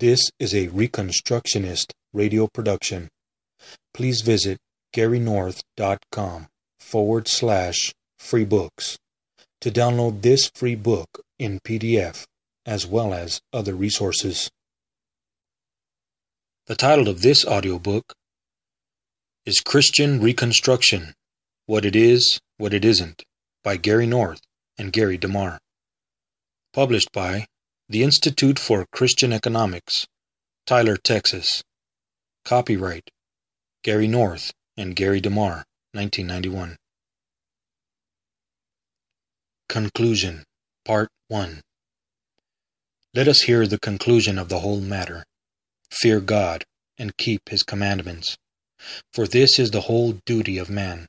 This is a Reconstructionist radio production. Please visit GaryNorth.com forward slash free books to download this free book in PDF as well as other resources. The title of this audiobook is Christian Reconstruction What It Is, What It Isn't by Gary North and Gary DeMar. Published by the Institute for Christian Economics, Tyler, Texas. Copyright Gary North and Gary DeMar, 1991. Conclusion Part 1 Let us hear the conclusion of the whole matter. Fear God, and keep his commandments. For this is the whole duty of man.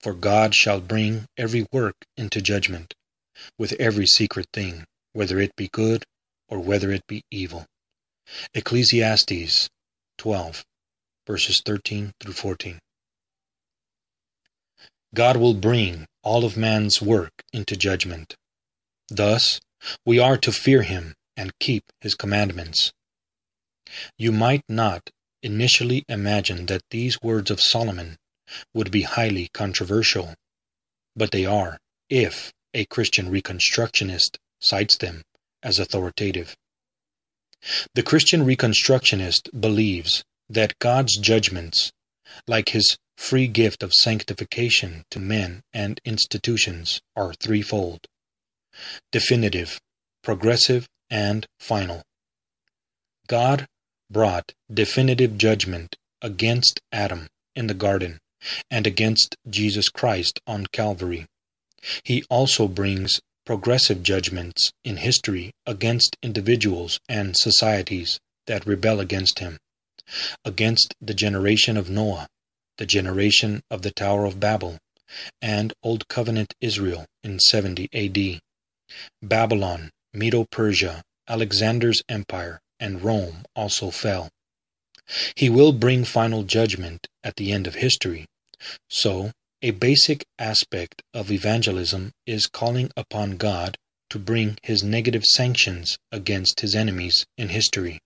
For God shall bring every work into judgment, with every secret thing, whether it be good or whether it be evil. Ecclesiastes 12, verses 13 through 14. God will bring all of man's work into judgment. Thus, we are to fear him and keep his commandments. You might not initially imagine that these words of Solomon would be highly controversial, but they are if a Christian Reconstructionist cites them as authoritative. The Christian Reconstructionist believes that God's judgments, like his free gift of sanctification to men and institutions, are threefold definitive, progressive, and final. God brought definitive judgment against Adam in the garden and against Jesus Christ on Calvary. He also brings progressive judgments in history against individuals and societies that rebel against him, against the generation of Noah, the generation of the Tower of Babel, and Old Covenant Israel in 70 AD, Babylon, Medo Persia, Alexander's empire, and Rome also fell. He will bring final judgment at the end of history. So, a basic aspect of evangelism is calling upon God to bring his negative sanctions against his enemies in history.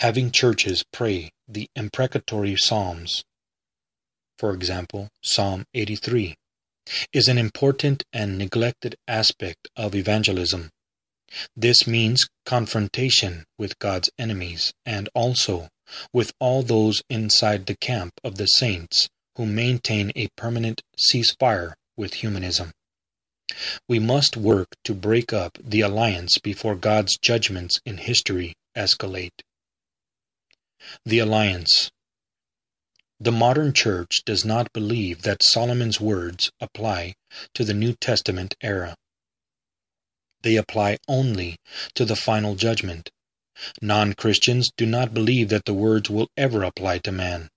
Having churches pray the imprecatory psalms, for example, Psalm 83, is an important and neglected aspect of evangelism. This means confrontation with God's enemies and also with all those inside the camp of the saints who maintain a permanent ceasefire with humanism. We must work to break up the alliance before God's judgments in history escalate. The alliance. The modern church does not believe that Solomon's words apply to the New Testament era. They apply only to the final judgment. Non Christians do not believe that the words will ever apply to man.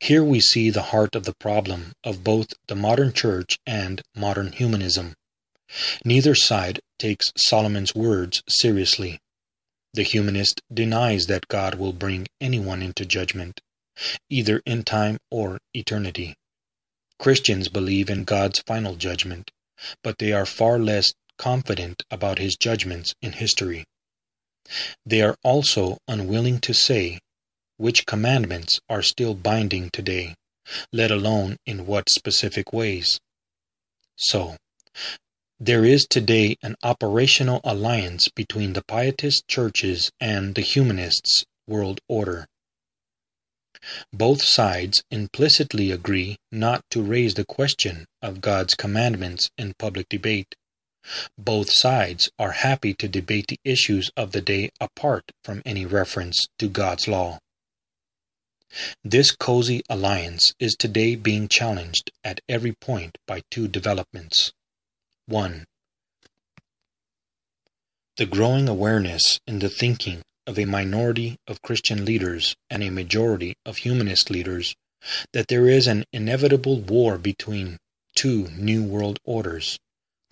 Here we see the heart of the problem of both the modern church and modern humanism. Neither side takes Solomon's words seriously. The humanist denies that God will bring anyone into judgment, either in time or eternity. Christians believe in God's final judgment, but they are far less confident about his judgments in history. They are also unwilling to say which commandments are still binding today, let alone in what specific ways. So, there is today an operational alliance between the pietist churches and the humanists' world order. Both sides implicitly agree not to raise the question of God's commandments in public debate. Both sides are happy to debate the issues of the day apart from any reference to God's law. This cozy alliance is today being challenged at every point by two developments. 1. The growing awareness in the thinking of a minority of Christian leaders and a majority of humanist leaders that there is an inevitable war between two new world orders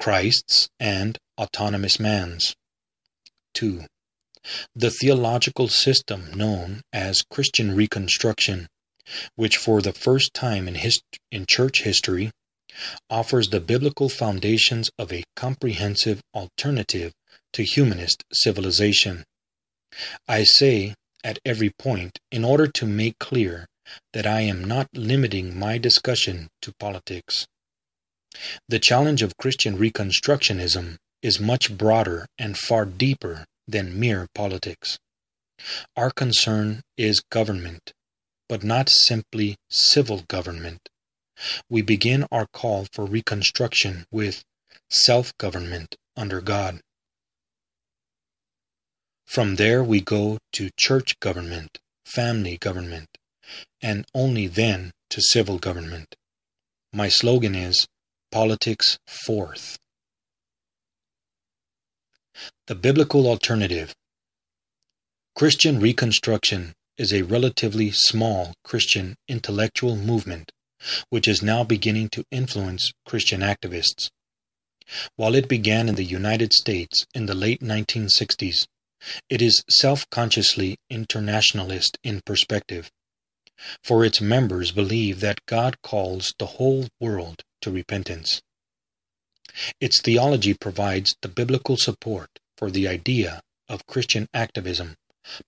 Christ's and autonomous man's. 2. The theological system known as Christian Reconstruction, which for the first time in, hist- in church history offers the biblical foundations of a comprehensive alternative to humanist civilization. I say at every point in order to make clear that I am not limiting my discussion to politics. The challenge of Christian Reconstructionism is much broader and far deeper than mere politics. Our concern is government, but not simply civil government. We begin our call for reconstruction with self government under God. From there we go to church government, family government, and only then to civil government. My slogan is Politics Fourth. The Biblical Alternative Christian Reconstruction is a relatively small Christian intellectual movement which is now beginning to influence Christian activists. While it began in the United States in the late 1960s, it is self-consciously internationalist in perspective, for its members believe that God calls the whole world to repentance. Its theology provides the biblical support for the idea of Christian activism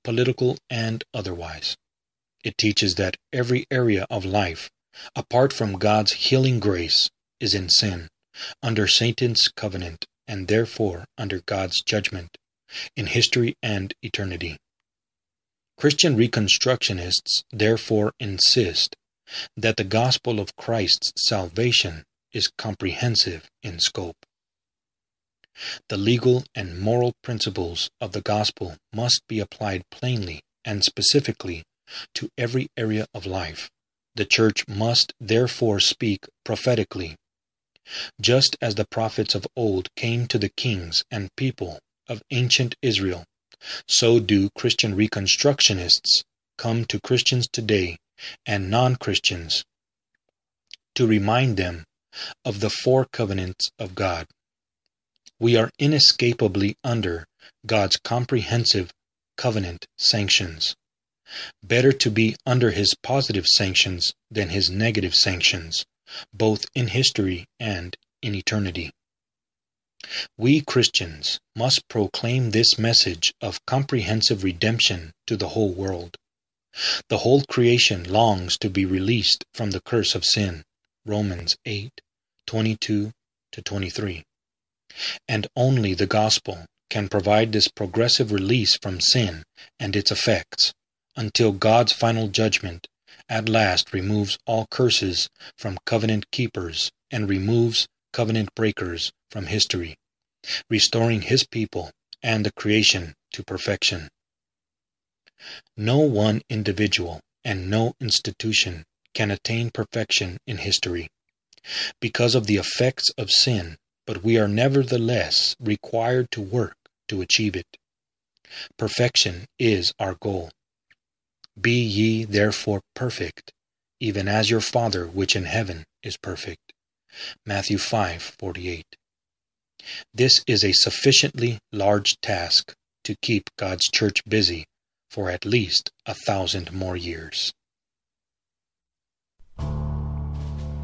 political and otherwise. It teaches that every area of life, apart from God's healing grace, is in sin, under Satan's covenant, and therefore under God's judgment, in history and eternity. Christian Reconstructionists therefore insist that the gospel of Christ's salvation is comprehensive in scope. The legal and moral principles of the gospel must be applied plainly and specifically to every area of life. The church must therefore speak prophetically. Just as the prophets of old came to the kings and people of ancient Israel, so do Christian Reconstructionists come to Christians today and non Christians to remind them of the four covenants of God. We are inescapably under God's comprehensive covenant sanctions. Better to be under His positive sanctions than His negative sanctions, both in history and in eternity. We Christians must proclaim this message of comprehensive redemption to the whole world. The whole creation longs to be released from the curse of sin. Romans 8 22 to 23 and only the gospel can provide this progressive release from sin and its effects until God's final judgment at last removes all curses from covenant keepers and removes covenant breakers from history, restoring his people and the creation to perfection. No one individual and no institution can attain perfection in history. Because of the effects of sin, but we are nevertheless required to work to achieve it. Perfection is our goal. Be ye therefore perfect, even as your Father which in heaven is perfect. Matthew 5:48. This is a sufficiently large task to keep God's church busy for at least a thousand more years.